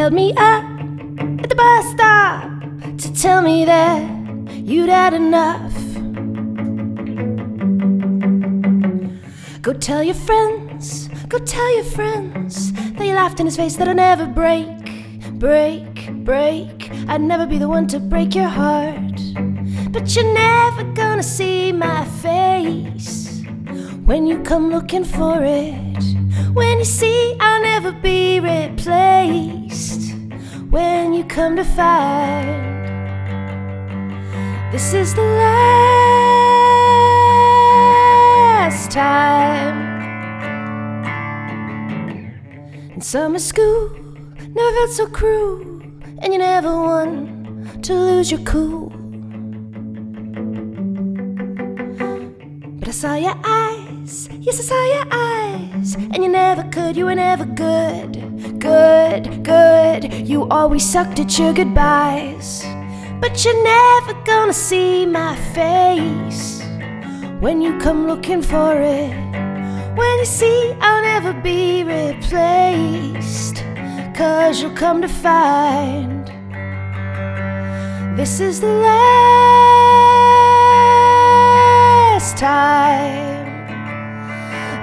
held me up at the bus stop to tell me that you'd had enough. Go tell your friends, go tell your friends that you laughed in his face, that I'd never break, break, break. I'd never be the one to break your heart. But you're never gonna see my face when you come looking for it. When you see I'll never be replaced. When you come to find this is the last time. In summer school, never felt so cruel, and you never won to lose your cool. But I saw your eyes, yes, I saw your eyes, and you never could, you were never good, good, good. You always sucked at your goodbyes, but you're never gonna see my face when you come looking for it. When you see I'll never be replaced, cause you'll come to find this is the last time.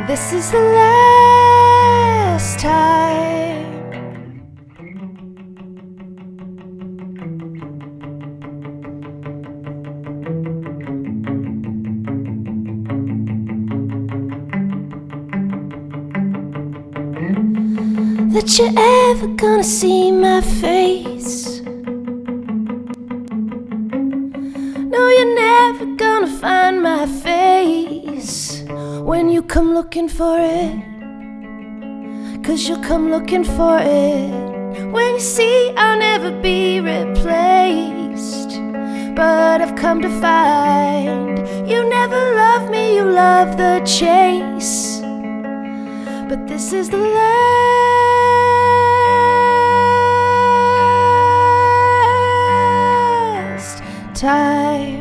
This is the last time. That you're ever gonna see my face. No, you're never gonna find you come looking for it. Cause you'll come looking for it when you see I'll never be replaced. But I've come to find you never love me, you love the chase. But this is the last time.